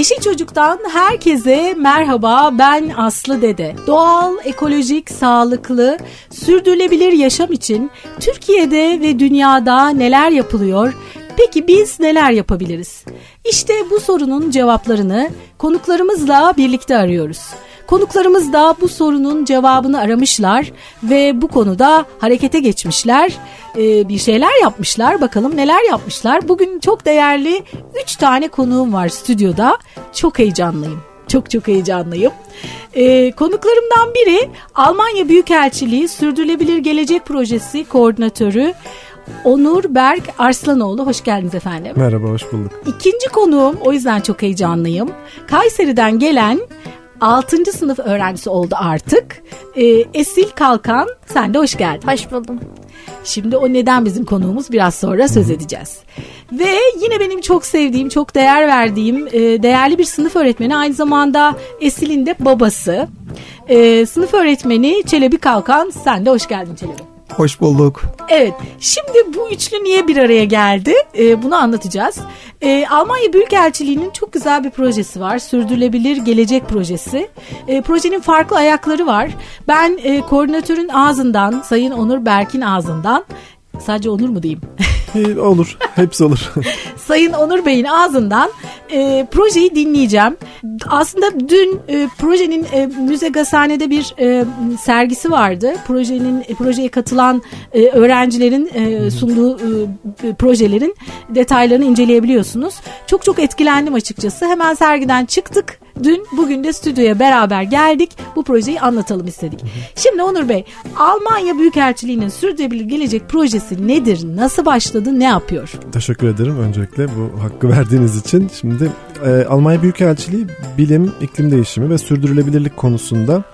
Yeşil Çocuk'tan herkese merhaba. Ben Aslı Dede. Doğal, ekolojik, sağlıklı, sürdürülebilir yaşam için Türkiye'de ve dünyada neler yapılıyor? Peki biz neler yapabiliriz? İşte bu sorunun cevaplarını konuklarımızla birlikte arıyoruz. Konuklarımız da bu sorunun cevabını aramışlar ve bu konuda harekete geçmişler. Ee, bir şeyler yapmışlar. Bakalım neler yapmışlar. Bugün çok değerli 3 tane konuğum var stüdyoda. Çok heyecanlıyım. Çok çok heyecanlıyım. Ee, konuklarımdan biri Almanya Büyükelçiliği Sürdürülebilir Gelecek Projesi Koordinatörü Onur Berk Arslanoğlu. Hoş geldiniz efendim. Merhaba, hoş bulduk. İkinci konuğum, o yüzden çok heyecanlıyım. Kayseri'den gelen 6. sınıf öğrencisi oldu artık. Ee, Esil Kalkan sen de hoş geldin. Hoş buldum. Şimdi o neden bizim konuğumuz biraz sonra söz edeceğiz. Ve yine benim çok sevdiğim, çok değer verdiğim e, değerli bir sınıf öğretmeni aynı zamanda Esil'in de babası. E, sınıf öğretmeni Çelebi Kalkan sen de hoş geldin Çelebi. Hoş bulduk. Evet, şimdi bu üçlü niye bir araya geldi? Ee, bunu anlatacağız. Ee, Almanya Büyükelçiliği'nin çok güzel bir projesi var. Sürdürülebilir Gelecek Projesi. Ee, projenin farklı ayakları var. Ben e, koordinatörün ağzından, Sayın Onur Berk'in ağzından Sadece Onur mu diyeyim? olur. Hepsi olur. Sayın Onur Bey'in ağzından e, projeyi dinleyeceğim. Aslında dün e, projenin e, Müze Gazhane'de bir e, sergisi vardı. Projenin e, projeye katılan e, öğrencilerin e, sunduğu e, projelerin detaylarını inceleyebiliyorsunuz. Çok çok etkilendim açıkçası. Hemen sergiden çıktık. Dün bugün de stüdyoya beraber geldik. Bu projeyi anlatalım istedik. Şimdi Onur Bey, Almanya Büyükelçiliği'nin sürdürülebilir gelecek projesi nedir? Nasıl başladı? Ne yapıyor? Teşekkür ederim öncelikle bu hakkı verdiğiniz için. Şimdi e, Almanya Büyükelçiliği bilim, iklim değişimi ve sürdürülebilirlik konusunda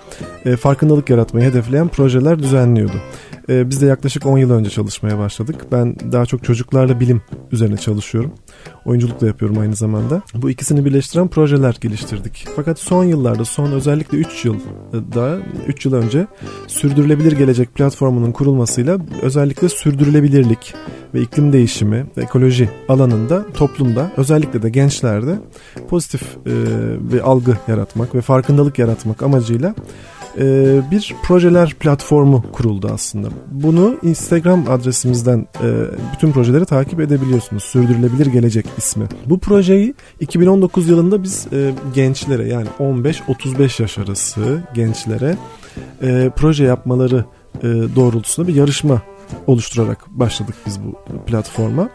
e, farkındalık yaratmayı hedefleyen projeler düzenliyordu. E, biz de yaklaşık 10 yıl önce çalışmaya başladık. Ben daha çok çocuklarla bilim üzerine çalışıyorum. Oyunculuk da yapıyorum aynı zamanda. Bu ikisini birleştiren projeler geliştirdik. Fakat son yıllarda, son özellikle 3 yılda, 3 yıl önce Sürdürülebilir Gelecek platformunun kurulmasıyla özellikle sürdürülebilirlik ve iklim değişimi ve ekoloji alanında toplumda özellikle de gençlerde pozitif e, bir algı yaratmak ve farkındalık yaratmak amacıyla e, bir projeler platformu kuruldu aslında. Bunu Instagram adresimizden e, bütün projeleri takip edebiliyorsunuz. Sürdürülebilir Gelecek ismi. Bu projeyi 2019 yılında biz e, gençlere yani 15-35 yaş arası gençlere proje yapmaları doğrultusunda bir yarışma oluşturarak başladık biz bu platforma.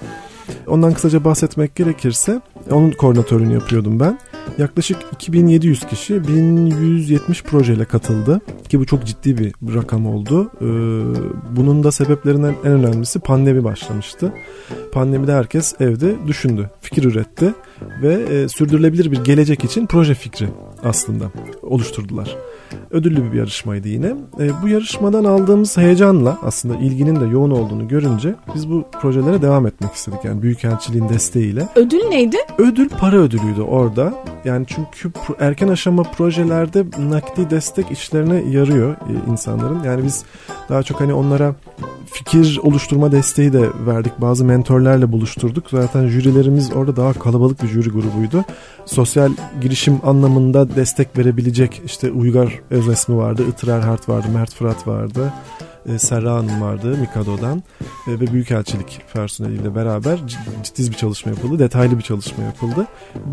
Ondan kısaca bahsetmek gerekirse onun koordinatörünü yapıyordum ben. Yaklaşık 2700 kişi 1170 projeyle katıldı ki bu çok ciddi bir rakam oldu. Ee, bunun da sebeplerinden en önemlisi pandemi başlamıştı. Pandemide herkes evde düşündü, fikir üretti ve e, sürdürülebilir bir gelecek için proje fikri aslında oluşturdular. Ödüllü bir yarışmaydı yine. E, bu yarışmadan aldığımız heyecanla aslında ilginin de yoğun olduğunu görünce biz bu projelere devam etmek istedik. Yani Büyükelçiliğin desteğiyle. Ödül neydi? Ödül para ödülüydü orada. Yani çünkü erken aşama projelerde nakdi destek işlerine yarıyor e, insanların. Yani biz daha çok hani onlara fikir oluşturma desteği de verdik. Bazı mentorlarla buluşturduk. Zaten jürilerimiz orada daha kalabalık bir jüri grubuydu. Sosyal girişim anlamında destek verebilecek işte Uygar Özesmi vardı, Itır Erhard vardı, Mert Fırat vardı. E, Serra Hanım vardı Mikado'dan e, ve Büyükelçilik personeliyle beraber ciddi bir çalışma yapıldı. Detaylı bir çalışma yapıldı.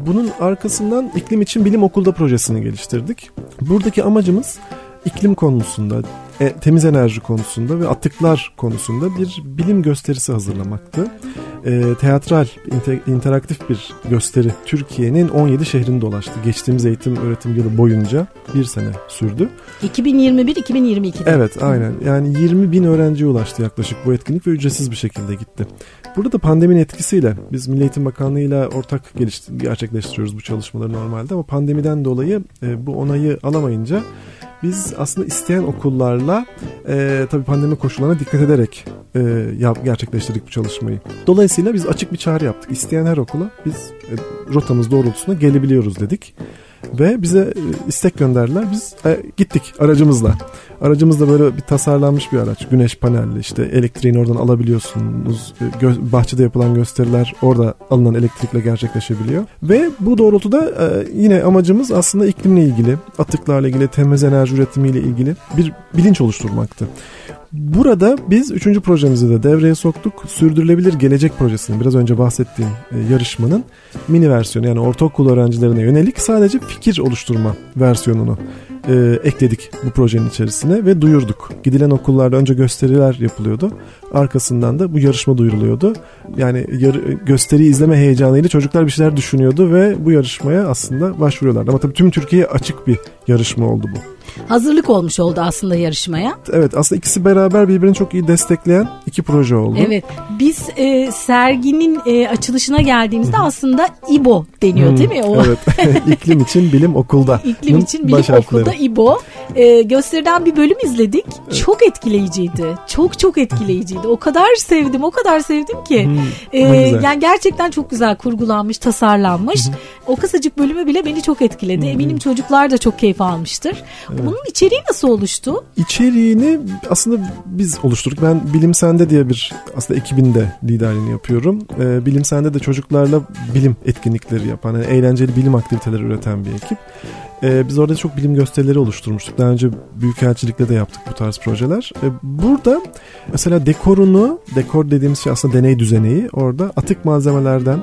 Bunun arkasından iklim için bilim okulda projesini geliştirdik. Buradaki amacımız iklim konusunda, e, temiz enerji konusunda ve atıklar konusunda bir bilim gösterisi hazırlamaktı. E, teatral, inter, interaktif bir gösteri Türkiye'nin 17 şehrini dolaştı. Geçtiğimiz eğitim öğretim yılı boyunca bir sene sürdü. 2021-2022. Evet aynen yani 20 bin öğrenciye ulaştı yaklaşık bu etkinlik ve ücretsiz bir şekilde gitti. Burada da pandeminin etkisiyle biz Milli Eğitim Bakanlığı ile ortak gerçekleştiriyoruz bu çalışmaları normalde ama pandemiden dolayı e, bu onayı alamayınca biz aslında isteyen okullarla e, tabii pandemi koşullarına dikkat ederek e, yap, gerçekleştirdik bu çalışmayı. Dolayısıyla biz açık bir çağrı yaptık. İsteyen her okula biz e, rotamız doğrultusunda gelebiliyoruz dedik. Ve bize e, istek gönderdiler. Biz e, gittik aracımızla. Aracımızda böyle bir tasarlanmış bir araç. Güneş panelli işte elektriğini oradan alabiliyorsunuz. E, gö- bahçede yapılan gösteriler orada alınan elektrikle gerçekleşebiliyor. Ve bu doğrultuda e, yine amacımız aslında iklimle ilgili, atıklarla ilgili, temiz enerji üretimiyle ilgili bir bilinç oluşturmaktı. Burada biz üçüncü projemizi de devreye soktuk. Sürdürülebilir Gelecek Projesi'nin biraz önce bahsettiğim e, yarışmanın mini versiyonu yani ortaokul öğrencilerine yönelik sadece fikir oluşturma versiyonunu e, ekledik bu projenin içerisine ve duyurduk. Gidilen okullarda önce gösteriler yapılıyordu. Arkasından da bu yarışma duyuruluyordu. Yani yar, gösteri izleme heyecanıyla çocuklar bir şeyler düşünüyordu ve bu yarışmaya aslında başvuruyorlardı. Ama tabii tüm Türkiye'ye açık bir yarışma oldu bu. Hazırlık olmuş oldu aslında yarışmaya. Evet aslında ikisi beraber birbirini çok iyi destekleyen iki proje oldu. Evet biz e, serginin e, açılışına geldiğimizde aslında İBO deniyor değil mi? O... Evet iklim için bilim okulda. İklim için bilim okulda İBO. E, gösteriden bir bölüm izledik. Evet. Çok etkileyiciydi. Çok çok etkileyiciydi. O kadar sevdim o kadar sevdim ki. Hmm, e, yani gerçekten çok güzel kurgulanmış tasarlanmış. o kısacık bölümü bile beni çok etkiledi. Eminim çocuklar da çok keyif almıştır. Evet. Bunun içeriği nasıl oluştu? İçeriğini aslında biz oluşturduk. Ben Bilim Sende diye bir aslında ekibinde liderliğini yapıyorum. Ee, Bilim Sende de çocuklarla bilim etkinlikleri yapan, yani eğlenceli bilim aktiviteleri üreten bir ekip. Ee, biz orada çok bilim gösterileri oluşturmuştuk. Daha önce Büyükelçilik'te de yaptık bu tarz projeler. Ee, burada mesela dekorunu, dekor dediğimiz şey aslında deney düzeneği. Orada atık malzemelerden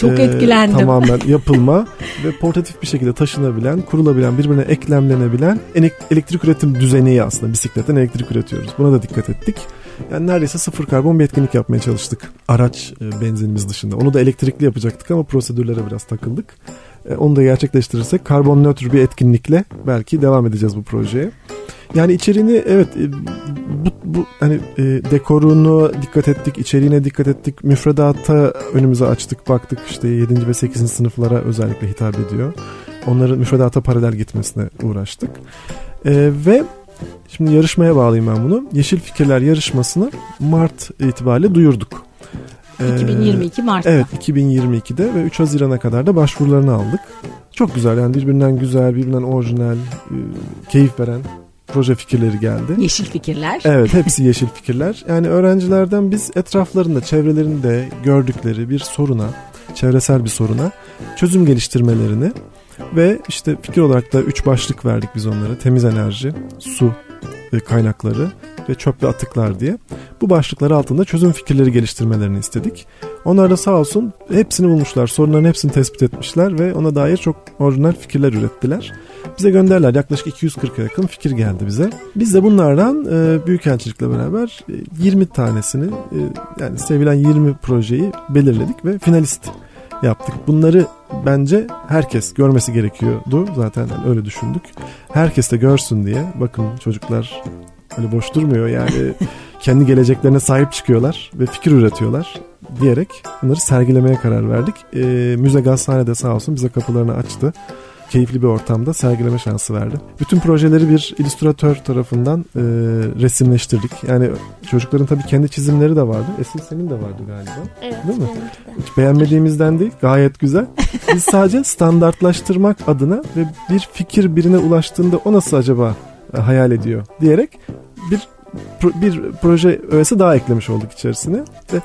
çok e, etkilendim. Tamamen yapılma ve portatif bir şekilde taşınabilen, kurulabilen, birbirine eklemlenebilen elektrik üretim düzeneği aslında bisikletten elektrik üretiyoruz. Buna da dikkat ettik. Yani neredeyse sıfır karbon bir etkinlik yapmaya çalıştık. Araç e, benzinimiz dışında. Onu da elektrikli yapacaktık ama prosedürlere biraz takıldık. E, onu da gerçekleştirirsek karbon nötr bir etkinlikle belki devam edeceğiz bu projeye. Yani içeriğini evet e, bu, bu hani e, dekorunu dikkat ettik, içeriğine dikkat ettik. Müfredata önümüze açtık, baktık işte 7. ve 8. sınıflara özellikle hitap ediyor. Onların müfredata paralel gitmesine uğraştık. E, ve şimdi yarışmaya bağlayayım ben bunu. Yeşil Fikirler yarışmasını Mart itibariyle duyurduk. 2022 Mart'ta. Evet 2022'de ve 3 Haziran'a kadar da başvurularını aldık. Çok güzel yani birbirinden güzel, birbirinden orijinal, keyif veren proje fikirleri geldi. Yeşil fikirler. Evet hepsi yeşil fikirler. Yani öğrencilerden biz etraflarında, çevrelerinde gördükleri bir soruna, çevresel bir soruna çözüm geliştirmelerini ve işte fikir olarak da üç başlık verdik biz onlara. Temiz enerji, su kaynakları ve çöp ve atıklar diye. Bu başlıklar altında çözüm fikirleri geliştirmelerini istedik. Onlar da sağ olsun hepsini bulmuşlar. Sorunların hepsini tespit etmişler ve ona dair çok orijinal fikirler ürettiler. Bize gönderler. Yaklaşık 240'a yakın fikir geldi bize. Biz de bunlardan e, Büyükelçilikle beraber e, 20 tanesini e, yani sevilen 20 projeyi belirledik ve finalist yaptık. Bunları bence herkes görmesi gerekiyordu. Zaten yani öyle düşündük. Herkes de görsün diye. Bakın çocuklar öyle boş durmuyor yani. kendi geleceklerine sahip çıkıyorlar ve fikir üretiyorlar diyerek bunları sergilemeye karar verdik. E, Müze Gazhane'de sağ olsun bize kapılarını açtı keyifli bir ortamda sergileme şansı verdi. Bütün projeleri bir illüstratör tarafından e, resimleştirdik. Yani çocukların tabii kendi çizimleri de vardı. Esin senin de vardı galiba. Evet. Değil mi? Hiç beğenmediğimizden değil. Gayet güzel. Biz sadece standartlaştırmak adına ve bir fikir birine ulaştığında o nasıl acaba hayal ediyor diyerek bir bir proje öğesi daha eklemiş olduk içerisine ve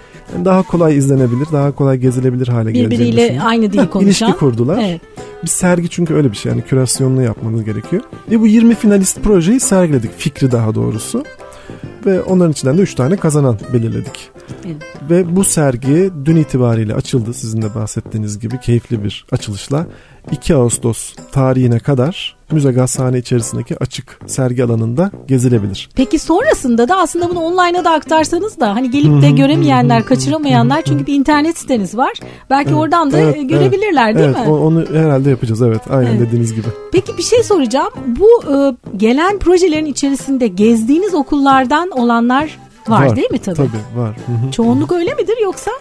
daha kolay izlenebilir, daha kolay gezilebilir hale geleceğini Birbiriyle aynı dili konuşan. İlişki kurdular. Evet. Bir sergi çünkü öyle bir şey yani kürasyonunu yapmanız gerekiyor. Ve bu 20 finalist projeyi sergiledik. Fikri daha doğrusu. Ve onların içinden de 3 tane kazanan belirledik. Evet. Ve bu sergi dün itibariyle açıldı. Sizin de bahsettiğiniz gibi keyifli bir açılışla. 2 Ağustos tarihine kadar müze gazhane içerisindeki açık sergi alanında gezilebilir. Peki sonrasında da aslında bunu online'a da aktarsanız da hani gelip de göremeyenler, kaçıramayanlar çünkü bir internet siteniz var. Belki evet, oradan da evet, görebilirler evet, değil evet, mi? Onu herhalde yapacağız evet aynen evet. dediğiniz gibi. Peki bir şey soracağım. Bu e, gelen projelerin içerisinde gezdiğiniz okullardan olanlar var, var değil mi tabii? Tabii var. Hı-hı. Çoğunluk öyle midir yoksa?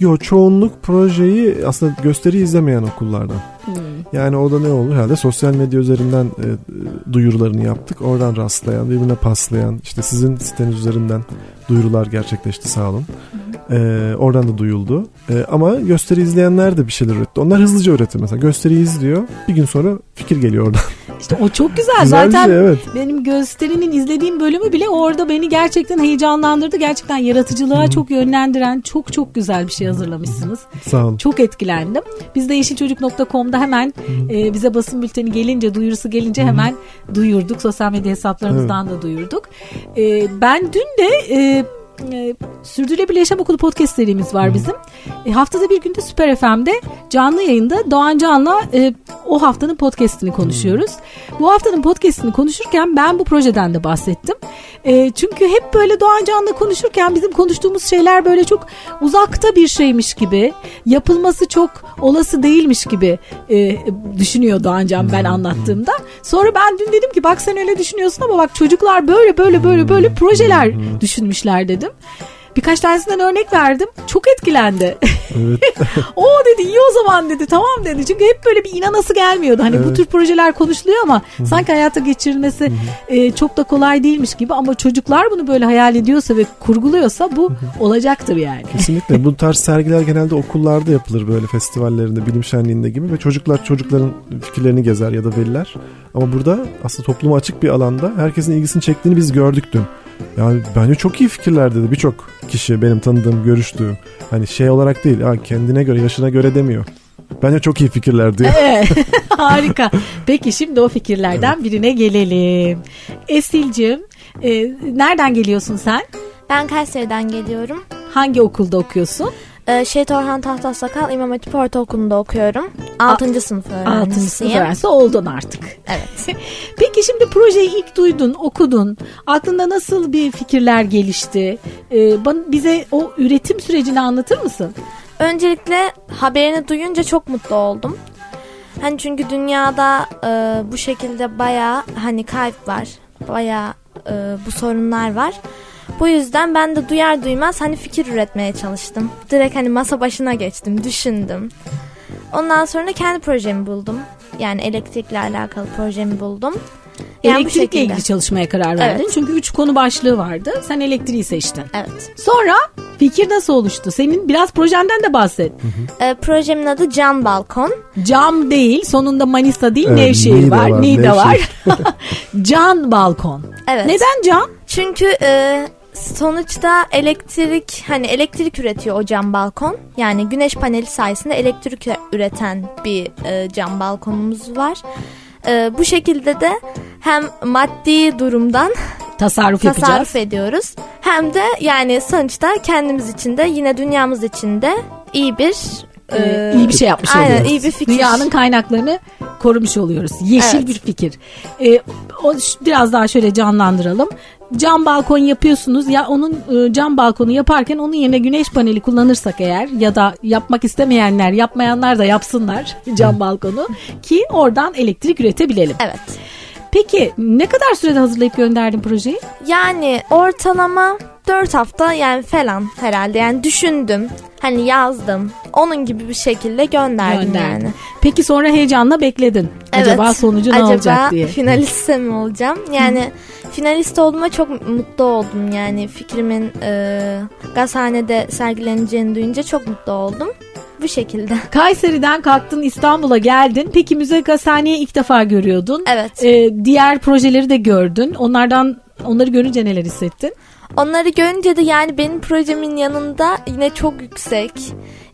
Yok çoğunluk projeyi aslında gösteri izlemeyen okullardan. Hmm. Yani o da ne oldu? Herhalde sosyal medya üzerinden e, duyurularını yaptık. Oradan rastlayan, birbirine paslayan, işte sizin siteniz üzerinden duyurular gerçekleşti sağ olun. Ee, oradan da duyuldu. Ee, ama gösteri izleyenler de bir şeyler üretti. Onlar hızlıca üretti mesela. Gösteriyi izliyor. Bir gün sonra fikir geliyor oradan. İşte o çok güzel. güzel Zaten şey, evet. benim gösterinin izlediğim bölümü bile orada beni gerçekten heyecanlandırdı. Gerçekten yaratıcılığa Hı-hı. çok yönlendiren çok çok güzel bir şey hazırlamışsınız. Sağ olun. Çok etkilendim. Biz de yeşilçocuk.com'da hemen e, bize basın bülteni gelince, duyurusu gelince Hı-hı. hemen duyurduk. Sosyal medya hesaplarımızdan evet. da duyurduk. E, ben dün de e, e, Sürdürülebilir Yaşam Okulu podcast serimiz var bizim. E, haftada bir günde Süper FM'de canlı yayında Doğan Can'la e, o haftanın podcastini konuşuyoruz. Bu haftanın podcastini konuşurken ben bu projeden de bahsettim. E, çünkü hep böyle Doğan Can'la konuşurken bizim konuştuğumuz şeyler böyle çok uzakta bir şeymiş gibi, yapılması çok olası değilmiş gibi e, düşünüyor Doğan Can ben anlattığımda. Sonra ben dün dedim ki bak sen öyle düşünüyorsun ama bak çocuklar böyle böyle böyle böyle projeler düşünmüşler dedim. Birkaç tanesinden örnek verdim. Çok etkilendi. Evet. o dedi iyi o zaman dedi tamam dedi. Çünkü hep böyle bir inanası gelmiyordu. Hani evet. bu tür projeler konuşuluyor ama Hı-hı. sanki hayata geçirilmesi e, çok da kolay değilmiş gibi. Ama çocuklar bunu böyle hayal ediyorsa ve kurguluyorsa bu Hı-hı. olacaktır yani. Kesinlikle. Bu tarz sergiler genelde okullarda yapılır böyle festivallerinde, bilim şenliğinde gibi ve çocuklar çocukların fikirlerini gezer ya da veliler. Ama burada aslında topluma açık bir alanda herkesin ilgisini çektiğini biz gördük dün. Yani bence çok iyi fikirler dedi birçok kişi benim tanıdığım, görüştüğüm. Hani şey olarak değil, ha, kendine göre, yaşına göre demiyor. Bence çok iyi fikirler diyor. Evet, harika. Peki şimdi o fikirlerden evet. birine gelelim. Esil'cim, e, nereden geliyorsun sen? Ben Kayseri'den geliyorum. Hangi okulda okuyorsun? Ee, Şehit Orhan Tahtasakal İmam Hatip Ortaokulu'nda okuyorum. 6. sınıf öğrencisiyim. 6. sınıf öğrencisi oldun artık. Evet. Peki şimdi projeyi ilk duydun, okudun. Aklında nasıl bir fikirler gelişti? Ee, bize o üretim sürecini anlatır mısın? Öncelikle haberini duyunca çok mutlu oldum. Hani çünkü dünyada e, bu şekilde baya hani kayıp var. Baya e, bu sorunlar var. Bu yüzden ben de duyar duymaz hani fikir üretmeye çalıştım. Direkt hani masa başına geçtim, düşündüm. Ondan sonra kendi projemi buldum. Yani elektrikle alakalı projemi buldum. Yani Elektrikle ilgili çalışmaya karar verdin. Evet. Çünkü üç konu başlığı vardı. Sen elektriği seçtin. Evet. Sonra fikir nasıl oluştu? Senin biraz projenden de bahset. Hı hı. E, projemin adı Cam Balkon. Cam değil. Sonunda Manisa değil. Evet, Nevşehir var. var Niğde var. Can Balkon. Evet. Neden cam? Çünkü e, sonuçta elektrik hani elektrik üretiyor o cam balkon. Yani güneş paneli sayesinde elektrik üreten bir e, cam balkonumuz var. E, bu şekilde de hem maddi durumdan tasarruf, tasarruf yapacağız. ediyoruz. Hem de yani sonuçta kendimiz için de yine dünyamız için de iyi bir ee, iyi bir şey yapmış aynen, oluyoruz. iyi bir fikir. Dünyanın kaynaklarını korumuş oluyoruz. Yeşil evet. bir fikir. Ee, o biraz daha şöyle canlandıralım. Cam balkon yapıyorsunuz ya onun e, cam balkonu yaparken onun yerine güneş paneli kullanırsak eğer ya da yapmak istemeyenler yapmayanlar da yapsınlar cam balkonu ki oradan elektrik üretebilelim. Evet. Peki ne kadar sürede hazırlayıp gönderdin projeyi? Yani ortalama 4 hafta yani falan herhalde yani düşündüm hani yazdım onun gibi bir şekilde gönderdim Gönderdin. yani. Peki sonra heyecanla bekledin. Evet. Acaba sonucu ne Acaba olacak diye. Acaba finaliste mi olacağım? Yani finalist olduğuma çok mutlu oldum yani fikrimin e, gazhanede sergileneceğini duyunca çok mutlu oldum bu şekilde. Kayseri'den kalktın İstanbul'a geldin. Peki Müze Gazhane'yi ilk defa görüyordun. Evet. Ee, diğer projeleri de gördün. Onlardan onları görünce neler hissettin? Onları görünce de yani benim projemin yanında yine çok yüksek.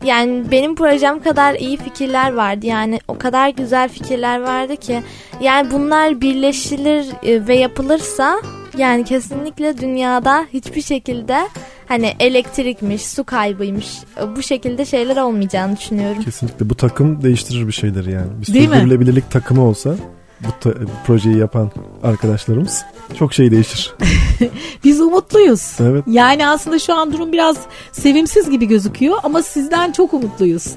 Yani benim projem kadar iyi fikirler vardı. Yani o kadar güzel fikirler vardı ki. Yani bunlar birleşilir e, ve yapılırsa yani kesinlikle dünyada hiçbir şekilde hani elektrikmiş, su kaybıymış e, bu şekilde şeyler olmayacağını düşünüyorum. Kesinlikle bu takım değiştirir bir şeyler yani. Bir sürdürülebilirlik takımı olsa bu, bu projeyi yapan arkadaşlarımız çok şey değişir. Biz umutluyuz. Evet. Yani aslında şu an durum biraz sevimsiz gibi gözüküyor ama sizden çok umutluyuz.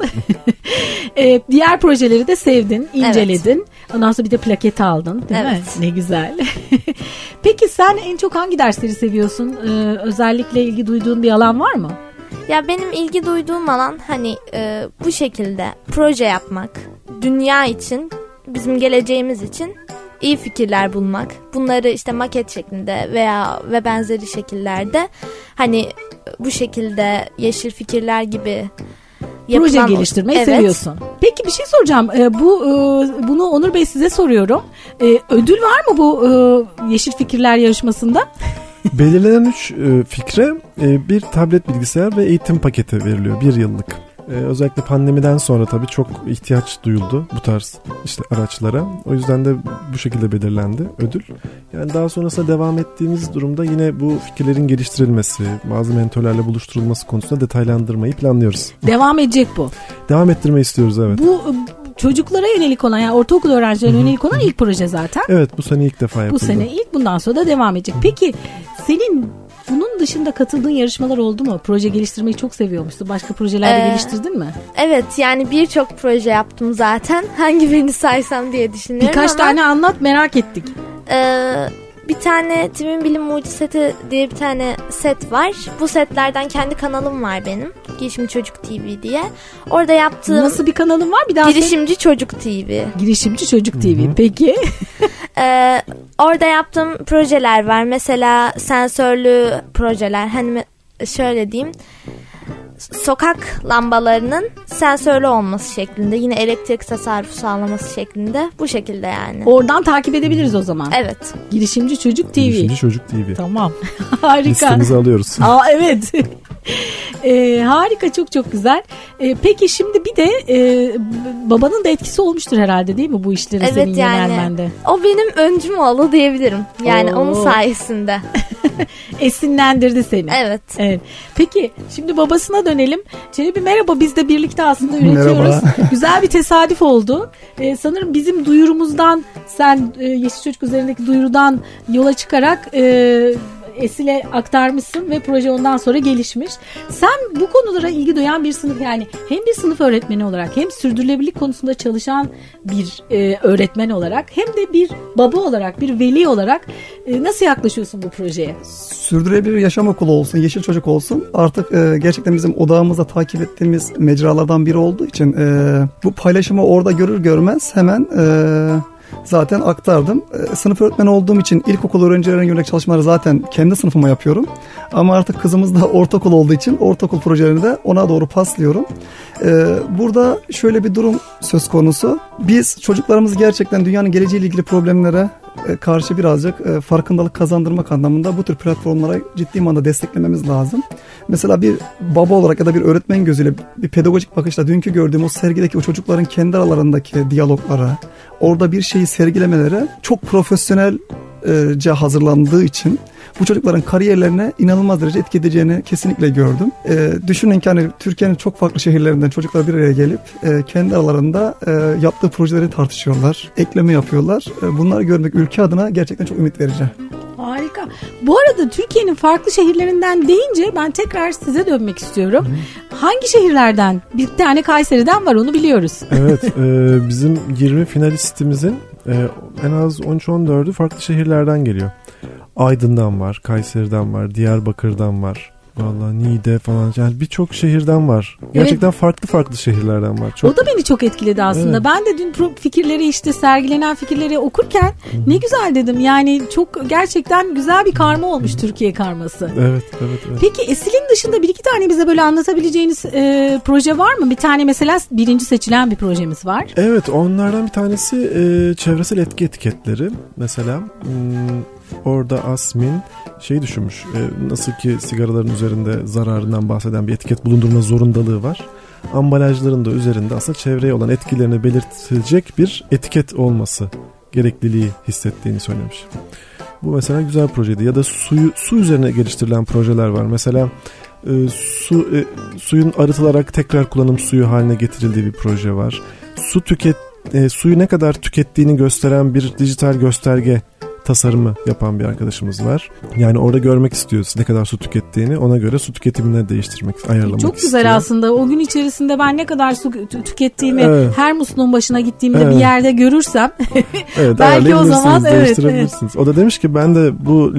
ee, diğer projeleri de sevdin, inceledin. Evet. Ondan sonra bir de plaket aldın değil evet. mi? Ne güzel. Peki sen en çok hangi dersleri seviyorsun? Ee, özellikle ilgi duyduğun bir alan var mı? Ya benim ilgi duyduğum alan hani e, bu şekilde proje yapmak, dünya için, bizim geleceğimiz için iyi fikirler bulmak. Bunları işte maket şeklinde veya ve benzeri şekillerde hani bu şekilde yeşil fikirler gibi proje geliştirmeyi evet. seviyorsun. Peki bir şey soracağım. Ee, bu e, bunu Onur Bey size soruyorum. Ee, ödül var mı bu e, yeşil fikirler yarışmasında? Belirlenen üç e, fikre e, bir tablet bilgisayar ve eğitim paketi veriliyor bir yıllık. Ee, özellikle pandemiden sonra tabii çok ihtiyaç duyuldu bu tarz işte araçlara. O yüzden de bu şekilde belirlendi ödül. Yani daha sonrasında devam ettiğimiz durumda yine bu fikirlerin geliştirilmesi, bazı mentörlerle buluşturulması konusunda detaylandırmayı planlıyoruz. Devam edecek bu. Devam ettirmeyi istiyoruz evet. Bu çocuklara yönelik olan yani ortaokul öğrencilerine yönelik olan ilk proje zaten. Evet bu sene ilk defa yapıldı. Bu sene ilk bundan sonra da devam edecek. Peki senin bunun dışında katıldığın yarışmalar oldu mu? Proje geliştirmeyi çok seviyormuşsun. Başka projelerde ee, geliştirdin mi? Evet yani birçok proje yaptım zaten. Hangi birini saysam diye düşünüyorum Birkaç ama... tane anlat merak ettik. Ee, bir tane Timin Bilim Mucizeti diye bir tane set var. Bu setlerden kendi kanalım var benim. Girişimci Çocuk TV diye. Orada yaptığım... Nasıl bir kanalım var? Bir daha Girişimci Çocuk TV. Girişimci Çocuk TV. Hı-hı. Peki. ee, orada yaptığım projeler var. Mesela sensörlü projeler. Hani şöyle diyeyim sokak lambalarının sensörlü olması şeklinde yine elektrik tasarrufu sağlaması şeklinde bu şekilde yani. Oradan takip edebiliriz o zaman. Evet. Girişimci Çocuk TV. Girişimci Çocuk TV. Tamam. Harika. Listemizi alıyoruz. Aa evet. e, harika çok çok güzel. E, peki şimdi bir de e, babanın da etkisi olmuştur herhalde değil mi bu işlere evet, senin yani, yönelmende? O benim öncüm oldu diyebilirim. Yani Oo. onun sayesinde. Esinlendirdi seni. Evet. evet. Peki şimdi babasına dönelim. Çelebi merhaba biz de birlikte aslında üretiyoruz. Merhaba. Güzel bir tesadüf oldu. Ee, sanırım bizim duyurumuzdan sen e, Yeşil Çocuk üzerindeki duyurudan yola çıkarak e, Esil'e aktarmışsın ve proje ondan sonra gelişmiş. Sen bu konulara ilgi duyan bir sınıf yani hem bir sınıf öğretmeni olarak hem sürdürülebilirlik konusunda çalışan bir e, öğretmen olarak hem de bir baba olarak bir veli olarak e, nasıl yaklaşıyorsun bu projeye? Sürdürülebilir yaşam okulu olsun, yeşil çocuk olsun artık e, gerçekten bizim odağımızda takip ettiğimiz mecralardan biri olduğu için e, bu paylaşımı orada görür görmez hemen e, zaten aktardım. E, sınıf öğretmeni olduğum için ilkokul öğrencilerine yönelik çalışmaları zaten kendi sınıfıma yapıyorum. Ama artık kızımız da ortaokul olduğu için ortaokul projelerini de ona doğru paslıyorum. E, burada şöyle bir durum söz konusu. Biz çocuklarımız gerçekten dünyanın geleceğiyle ilgili problemlere karşı birazcık e, farkındalık kazandırmak anlamında bu tür platformlara ciddi manada desteklememiz lazım. Mesela bir baba olarak ya da bir öğretmen gözüyle bir pedagojik bakışla dünkü gördüğüm o sergideki o çocukların kendi aralarındaki diyaloglara, orada bir şeyi sergilemelere çok profesyonelce hazırlandığı için bu çocukların kariyerlerine inanılmaz derece etki edeceğini kesinlikle gördüm. E, düşünün ki hani Türkiye'nin çok farklı şehirlerinden çocuklar bir araya gelip e, kendi aralarında e, yaptığı projeleri tartışıyorlar, ekleme yapıyorlar. E, bunları görmek ülke adına gerçekten çok ümit verici. Harika. Bu arada Türkiye'nin farklı şehirlerinden deyince ben tekrar size dönmek istiyorum. Hı. Hangi şehirlerden? Bir tane Kayseri'den var onu biliyoruz. Evet e, bizim 20 finalistimizin e, en az 13-14'ü farklı şehirlerden geliyor. Aydın'dan var, Kayseri'den var, Diyarbakır'dan var. Vallahi Niğde falan yani birçok şehirden var. Gerçekten evet. farklı farklı şehirlerden var. Çok... O da beni çok etkiledi aslında. Evet. Ben de dün fikirleri işte sergilenen fikirleri okurken Hı-hı. ne güzel dedim. Yani çok gerçekten güzel bir karma olmuş Türkiye karması. Evet, evet, evet. Peki Esil'in dışında bir iki tane bize böyle anlatabileceğiniz e, proje var mı? Bir tane mesela birinci seçilen bir projemiz var. Evet, onlardan bir tanesi e, çevresel etki etiketleri. Mesela hmm, orada Asmin şey düşünmüş. E, nasıl ki sigaraların üzerinde zararından bahseden bir etiket bulundurma zorundalığı var. Ambalajların da üzerinde aslında çevreye olan etkilerini belirtecek bir etiket olması gerekliliği hissettiğini söylemiş. Bu mesela güzel projeydi. Ya da suyu su üzerine geliştirilen projeler var. Mesela e, su e, suyun arıtılarak tekrar kullanım suyu haline getirildiği bir proje var. Su tüket e, suyu ne kadar tükettiğini gösteren bir dijital gösterge tasarımı yapan bir arkadaşımız var. Yani orada görmek istiyoruz ne kadar su tükettiğini ona göre su tüketimini değiştirmek, ayarlamak Çok güzel istiyor. aslında. O gün içerisinde ben ne kadar su tü- tükettiğimi Evet. her musluğun başına gittiğimde Evet. bir yerde görürsem Evet, Belki o zaman evet, değiştirebilirsiniz. O da demiş ki ben de bu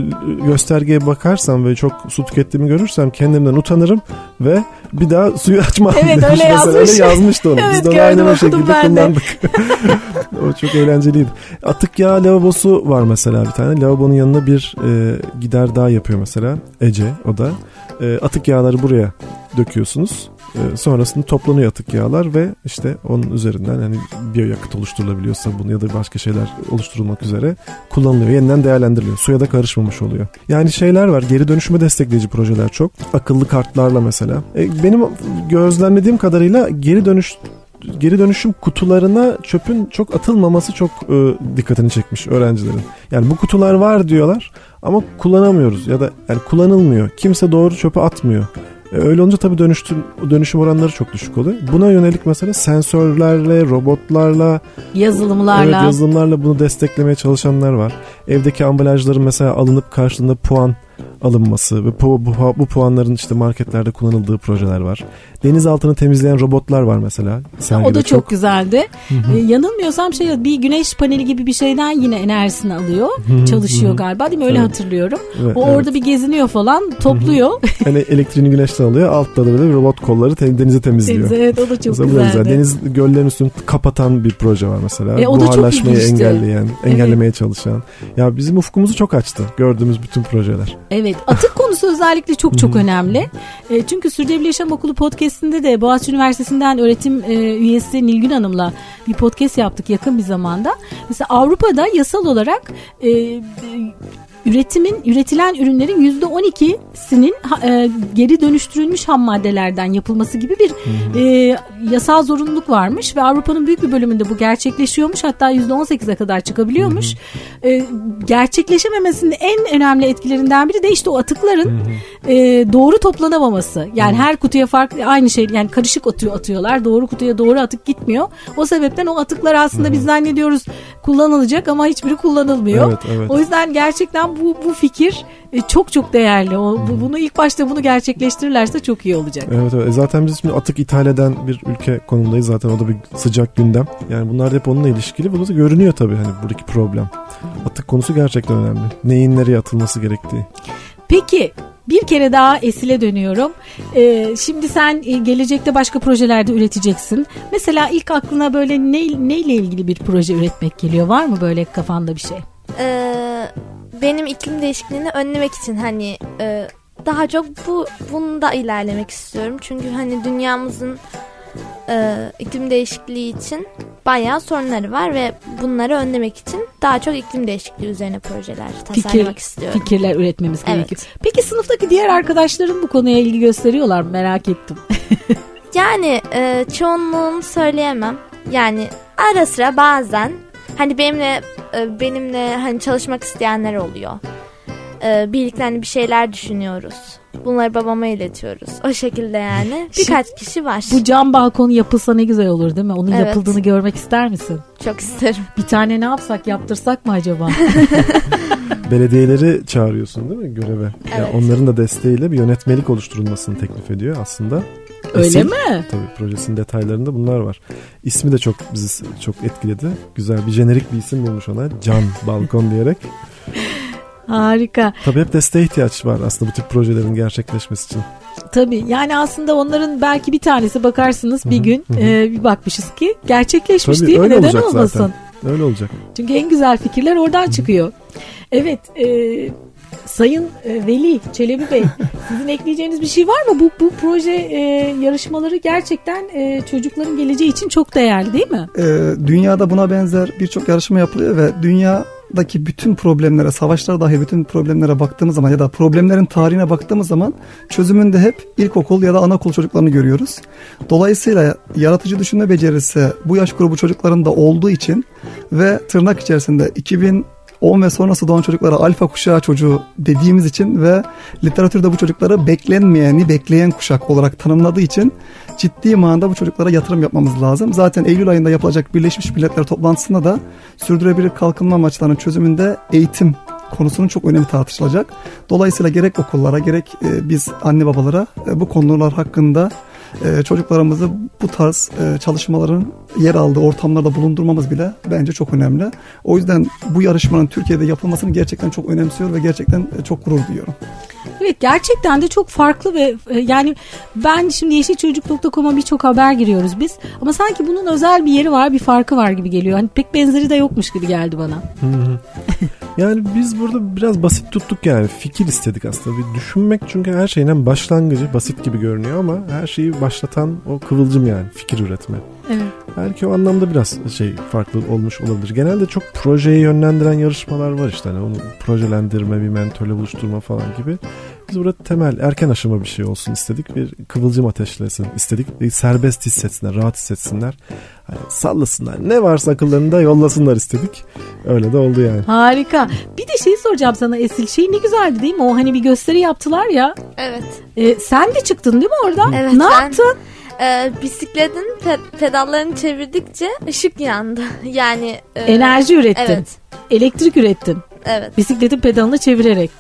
göstergeye bakarsam ve çok su tükettiğimi görürsem kendimden utanırım ve bir daha suyu açmam. Evet, demiş. öyle yazmış. Öyle yazmıştı onu. Evet, Biz de aynı şekilde kullandık. o çok eğlenceliydi. Atık yağ lavabosu var mesela bir tane. Lavabonun yanına bir e, gider daha yapıyor mesela. Ece o da. E, atık yağları buraya döküyorsunuz. E, sonrasında toplanıyor atık yağlar ve işte onun üzerinden hani biyoyakıt oluşturulabiliyor sabun ya da başka şeyler oluşturulmak üzere kullanılıyor. Yeniden değerlendiriliyor. Suya da karışmamış oluyor. Yani şeyler var. Geri dönüşüme destekleyici projeler çok. Akıllı kartlarla mesela. E, benim gözlemlediğim kadarıyla geri dönüş geri dönüşüm kutularına çöpün çok atılmaması çok e, dikkatini çekmiş öğrencilerin. Yani bu kutular var diyorlar ama kullanamıyoruz ya da yani kullanılmıyor. Kimse doğru çöpe atmıyor. E, öyle olunca tabii dönüştüm, dönüşüm oranları çok düşük oluyor. Buna yönelik mesela sensörlerle, robotlarla, yazılımlarla evet, yazılımlarla bunu desteklemeye çalışanlar var. Evdeki ambalajların mesela alınıp karşılığında puan alınması ve bu, bu, bu puanların işte marketlerde kullanıldığı projeler var. Deniz altını temizleyen robotlar var mesela. sergide o da çok, güzeldi. Ee, yanılmıyorsam şey bir güneş paneli gibi bir şeyden yine enerjisini alıyor. çalışıyor galiba değil mi? Öyle Evet. hatırlıyorum. Evet, O evet. orada bir geziniyor falan, topluyor. Yani elektriğini güneşten alıyor. Altta da böyle robot kolları te- denizi temizliyor. evet o da çok Mesela güzeldi. güzel. Deniz göllerin üstünü kapatan bir proje var mesela. E, o da çok Buharlaşmayı ilginçti. engelleyen, engellemeye çalışan. Ya bizim ufkumuzu çok açtı gördüğümüz bütün projeler. Evet atık konusu özellikle çok çok önemli. E, çünkü Sürdürülebilir Yaşam Okulu podcastinde de Boğaziçi Üniversitesi'nden öğretim e, üyesi Nilgün Hanım'la bir podcast yaptık yakın bir zamanda. Mesela Avrupa'da yasal olarak e, üretimin üretilen ürünlerin yüzde 12'sinin ha- e, geri dönüştürülmüş ham maddelerden yapılması gibi bir e, yasal zorunluluk varmış ve Avrupa'nın büyük bir bölümünde bu gerçekleşiyormuş hatta yüzde 18'e kadar çıkabiliyormuş. E, gerçekleşememesinin en önemli etkilerinden biri de işte o atıkların e, doğru toplanamaması. Yani her kutuya farklı aynı şey yani karışık atıyor atıyorlar. Doğru kutuya doğru atık gitmiyor. O sebepten o atıklar aslında biz zannediyoruz kullanılacak ama hiçbiri kullanılmıyor. Evet, evet. O yüzden gerçekten bu bu fikir e, çok çok değerli. O bu, bunu ilk başta bunu gerçekleştirirlerse çok iyi olacak. Evet, evet. E Zaten biz şimdi atık ithal eden bir ülke konumdayız zaten o da bir sıcak gündem. Yani bunlar da hep onunla ilişkili. Burada da görünüyor tabii hani buradaki problem. Atık konusu gerçekten önemli. Neyin nereye atılması gerektiği. Peki bir kere daha Esil'e dönüyorum. Ee, şimdi sen e, gelecekte başka projelerde üreteceksin. Mesela ilk aklına böyle ne, neyle ilgili bir proje üretmek geliyor? Var mı böyle kafanda bir şey? Ee, benim iklim değişikliğini önlemek için hani e, daha çok bu bunda ilerlemek istiyorum. Çünkü hani dünyamızın e, iklim değişikliği için bayağı sorunları var ve bunları önlemek için daha çok iklim değişikliği üzerine projeler tasarlamak istiyorum. Fikirler üretmemiz Evet. gerekiyor. Peki sınıftaki diğer arkadaşların bu konuya ilgi gösteriyorlar mı? Merak ettim. Yani e, çoğunluğunu söyleyemem. Yani ara sıra bazen hani benimle e, benimle hani çalışmak isteyenler oluyor. E, birlikte hani bir şeyler düşünüyoruz. Bunları babama iletiyoruz. O şekilde yani. Birkaç kişi var. Bu cam balkonu yapılsa ne güzel olur değil mi? Onun Evet. yapıldığını görmek ister misin? Çok isterim. Bir tane ne yapsak yaptırsak mı acaba? Belediyeleri çağırıyorsun değil mi göreve? Yani Evet. onların da desteğiyle bir yönetmelik oluşturulmasını teklif ediyor aslında. Öyle Esil, mi? Tabii projesinin detaylarında bunlar var. İsmi de çok bizi çok etkiledi. Güzel bir jenerik bir isim bulmuş ona. Can Balkon diyerek. Harika. Tabii hep desteğe ihtiyaç var aslında bu tip projelerin gerçekleşmesi için. Tabii yani aslında onların belki bir tanesi bakarsınız bir gün e, bir bakmışız ki gerçekleşmiş Tabii değil mi? Neden olmasın? zaten. Öyle olacak. Çünkü en güzel fikirler oradan çıkıyor. Evet e, Sayın e, Veli Çelebi Bey sizin ekleyeceğiniz bir şey var mı? Bu, bu proje e, yarışmaları gerçekten e, çocukların geleceği için çok değerli değil mi? Ee, dünyada buna benzer birçok yarışma yapılıyor ve dünyadaki bütün problemlere, savaşlar dahil bütün problemlere baktığımız zaman ya da problemlerin tarihine baktığımız zaman çözümünde hep ilkokul ya da anaokul çocuklarını görüyoruz. Dolayısıyla yaratıcı düşünme becerisi bu yaş grubu çocuklarında olduğu için ve tırnak içerisinde 10 ve sonrası doğan çocuklara alfa kuşağı çocuğu dediğimiz için ve literatürde bu çocukları beklenmeyeni bekleyen kuşak olarak tanımladığı için ciddi manada bu çocuklara yatırım yapmamız lazım. Zaten Eylül ayında yapılacak Birleşmiş Milletler toplantısında da sürdürülebilir kalkınma amaçlarının çözümünde eğitim konusunun çok önemi tartışılacak. Dolayısıyla gerek okullara gerek e, biz anne babalara e, bu konular hakkında e, çocuklarımızı bu tarz e, çalışmaların yer aldığı ortamlarda bulundurmamız bile bence çok önemli. O yüzden bu yarışmanın Türkiye'de yapılmasını gerçekten çok önemsiyor ve gerçekten e, çok gurur duyuyorum. Evet gerçekten de çok farklı ve e, yani ben şimdi yeşilçocuk.com'a birçok haber giriyoruz biz ama sanki bunun özel bir yeri var bir farkı var gibi geliyor. Hani pek benzeri de yokmuş gibi geldi bana. Yani biz burada biraz basit tuttuk yani fikir istedik aslında bir düşünmek çünkü her şeyin başlangıcı basit gibi görünüyor ama her şeyi başlatan o kıvılcım yani fikir üretme. Evet. Belki o anlamda biraz şey farklı olmuş olabilir. Genelde çok projeyi yönlendiren yarışmalar var işte hani onu projelendirme, bir mentörle buluşturma falan gibi. Biz burada temel erken aşama bir şey olsun istedik. Bir kıvılcım ateşlesin istedik. Bir serbest hissetsinler, rahat hissetsinler. Hani sallasınlar. Ne varsa akıllarında yollasınlar istedik. Öyle de oldu yani. Harika. Bir de şeyi soracağım sana Esil. Şey ne güzeldi değil mi? O hani bir gösteri yaptılar ya. Evet. E, sen de çıktın değil mi oradan? Evet, Ne ben- yaptın? Ee, bisikletin pe- pedallarını çevirdikçe ışık yandı. Yani e, Enerji ürettin. Evet. Elektrik ürettin. Evet. Bisikletin pedalını çevirerek.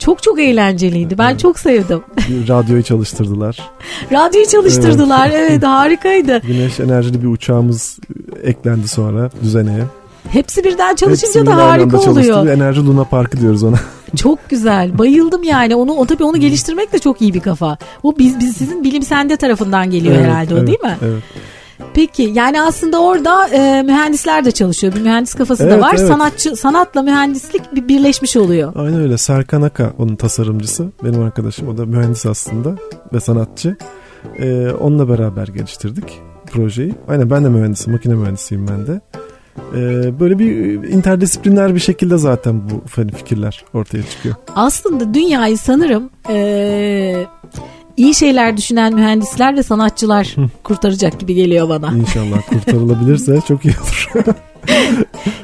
Çok çok eğlenceliydi. Ben çok sevdim. Radyoyu çalıştırdılar. Radyoyu çalıştırdılar. Evet, harikaydı. Güneş enerjili bir uçağımız eklendi sonra düzeneye. Hepsi birden çalışınca Hepsi da harika oluyor. Enerji Luna Parkı diyoruz ona. Çok güzel. Bayıldım yani. Onu o tabii onu geliştirmek de çok iyi bir kafa. Bu biz, biz sizin bilim sende tarafından geliyor Evet, herhalde o evet, değil mi? Evet. Peki yani aslında orada e, mühendisler de çalışıyor. Bir mühendis kafası da Evet, var. evet. Sanatçı sanatla mühendislik bir birleşmiş oluyor. Aynen öyle. Serkan Aka onun tasarımcısı. Benim arkadaşım. O da mühendis aslında ve sanatçı. Ee, onunla beraber geliştirdik projeyi. Aynen ben de mühendisim. Makine mühendisiyim ben de. Ee, böyle bir interdisipliner bir şekilde zaten bu hani fikirler ortaya çıkıyor. Aslında dünyayı sanırım e, iyi şeyler düşünen mühendisler ve sanatçılar kurtaracak gibi geliyor bana. İnşallah kurtarılabilirse çok iyi olur.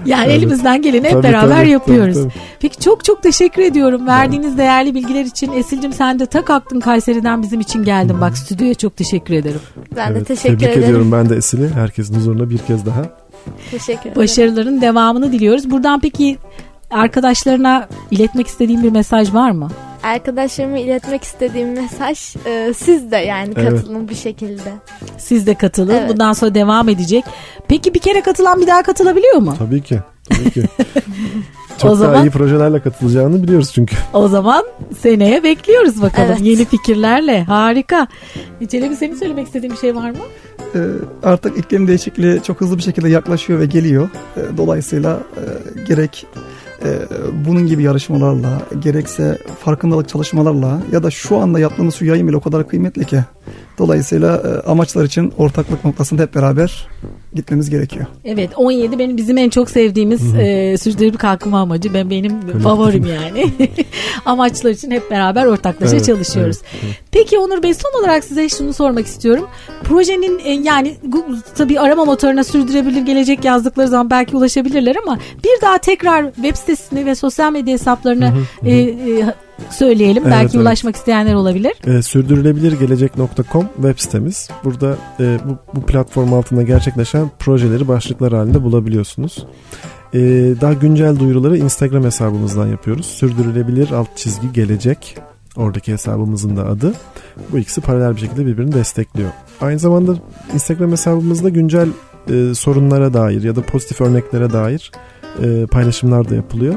Yani Evet. elimizden geleni hep Tabii, beraber tabii, yapıyoruz. tabii, tabii. Peki çok çok teşekkür ediyorum. Verdiğiniz değerli bilgiler için Esil'cim sen de tak aklın Kayseri'den bizim için geldin. Bak stüdyoya çok teşekkür ederim. Ben de Evet, teşekkür tebrik ederim. ediyorum ben de Esin'i. Herkesin huzuruna bir kez daha. Teşekkür ederim. Başarıların devamını diliyoruz. Buradan peki arkadaşlarına iletmek istediğim bir mesaj var mı? Arkadaşlarıma iletmek istediğim mesaj e, siz de yani Evet. katılın bir şekilde. Siz de katılın. Evet. Bundan sonra devam edecek. Peki bir kere katılan bir daha katılabiliyor mu? Tabii ki. Tabii ki. Çok O daha zaman- iyi projelerle katılacağını biliyoruz çünkü. O zaman seneye bekliyoruz bakalım Evet. yeni fikirlerle. Harika. Celebi senin söylemek istediğin bir şey var mı? Ee, artık iklim değişikliği çok hızlı bir şekilde yaklaşıyor ve geliyor. Ee, dolayısıyla e, gerek e, bunun gibi yarışmalarla, gerekse farkındalık çalışmalarla ya da şu anda yaptığımız şu yayın bile o kadar kıymetli ki. Dolayısıyla e, amaçlar için ortaklık noktasında hep beraber gitmemiz gerekiyor. Evet 17 benim bizim en çok sevdiğimiz e, sürdürülebilir kalkınma amacı. Ben benim favorim yani. Amaçlar için hep beraber ortaklaşa Evet, çalışıyoruz. evet, evet. Peki Onur Bey son olarak size şunu sormak istiyorum. Projenin e, yani Google- tabii arama motoruna sürdürülebilir gelecek yazdıkları zaman belki ulaşabilirler ama bir daha tekrar web sitesini ve sosyal medya hesaplarını e, e, söyleyelim. Evet, belki evet. ulaşmak isteyenler olabilir. E, sürdürülebilirgelecek.com web sitemiz. Burada e, bu, bu platform altında gerçekleşen projeleri başlıklar halinde bulabiliyorsunuz. E, daha güncel duyuruları Instagram hesabımızdan yapıyoruz. Sürdürülebilir alt çizgi gelecek. Oradaki hesabımızın da adı. Bu ikisi paralel bir şekilde birbirini destekliyor. Aynı zamanda Instagram hesabımızda güncel e, sorunlara dair ya da pozitif örneklere dair e, paylaşımlar da yapılıyor.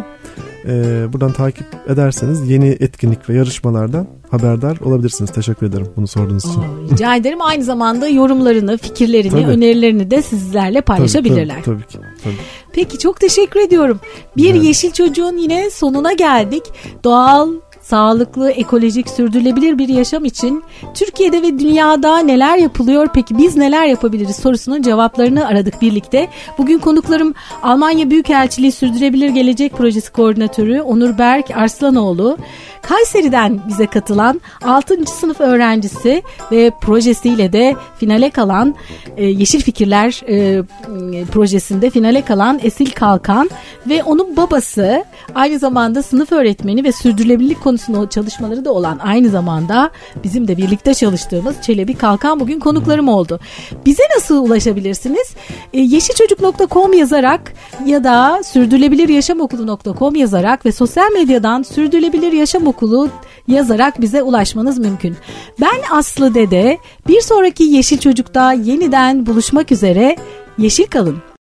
E, buradan takip ederseniz yeni etkinlik ve yarışmalardan haberdar olabilirsiniz. Teşekkür ederim bunu sorduğunuz için. Aa, rica ederim. Aynı zamanda yorumlarını, fikirlerini, Tabii. önerilerini de sizlerle Tabii, paylaşabilirler. Tabii, tabii ki. Tabii. Peki çok teşekkür ediyorum. Bir Evet. Yeşil Çocuğun yine sonuna geldik. Doğal, sağlıklı, ekolojik, sürdürülebilir bir yaşam için Türkiye'de ve dünyada neler yapılıyor peki biz neler yapabiliriz sorusunun cevaplarını aradık birlikte. Bugün konuklarım Almanya Büyükelçiliği Sürdürülebilir Gelecek Projesi Koordinatörü Onur Berk Arslanoğlu, Kayseri'den bize katılan 6. sınıf öğrencisi ve projesiyle de finale kalan e, Yeşil Fikirler e, projesinde finale kalan Esil Kalkan ve onun babası aynı zamanda sınıf öğretmeni ve sürdürülebilirlik konusunda çalışmaları da olan aynı zamanda bizim de birlikte çalıştığımız Çelebi Kalkan bugün konuklarım oldu. Bize nasıl ulaşabilirsiniz? E, yeşilçocuk.com yazarak ya da sürdürülebiliryaşamokulu.com yazarak ve sosyal medyadan sürdürülebilir yaşam okulu yazarak bize ulaşmanız mümkün. Ben Aslı Dede. Bir sonraki Yeşil Çocuk'ta yeniden buluşmak üzere. Yeşil kalın.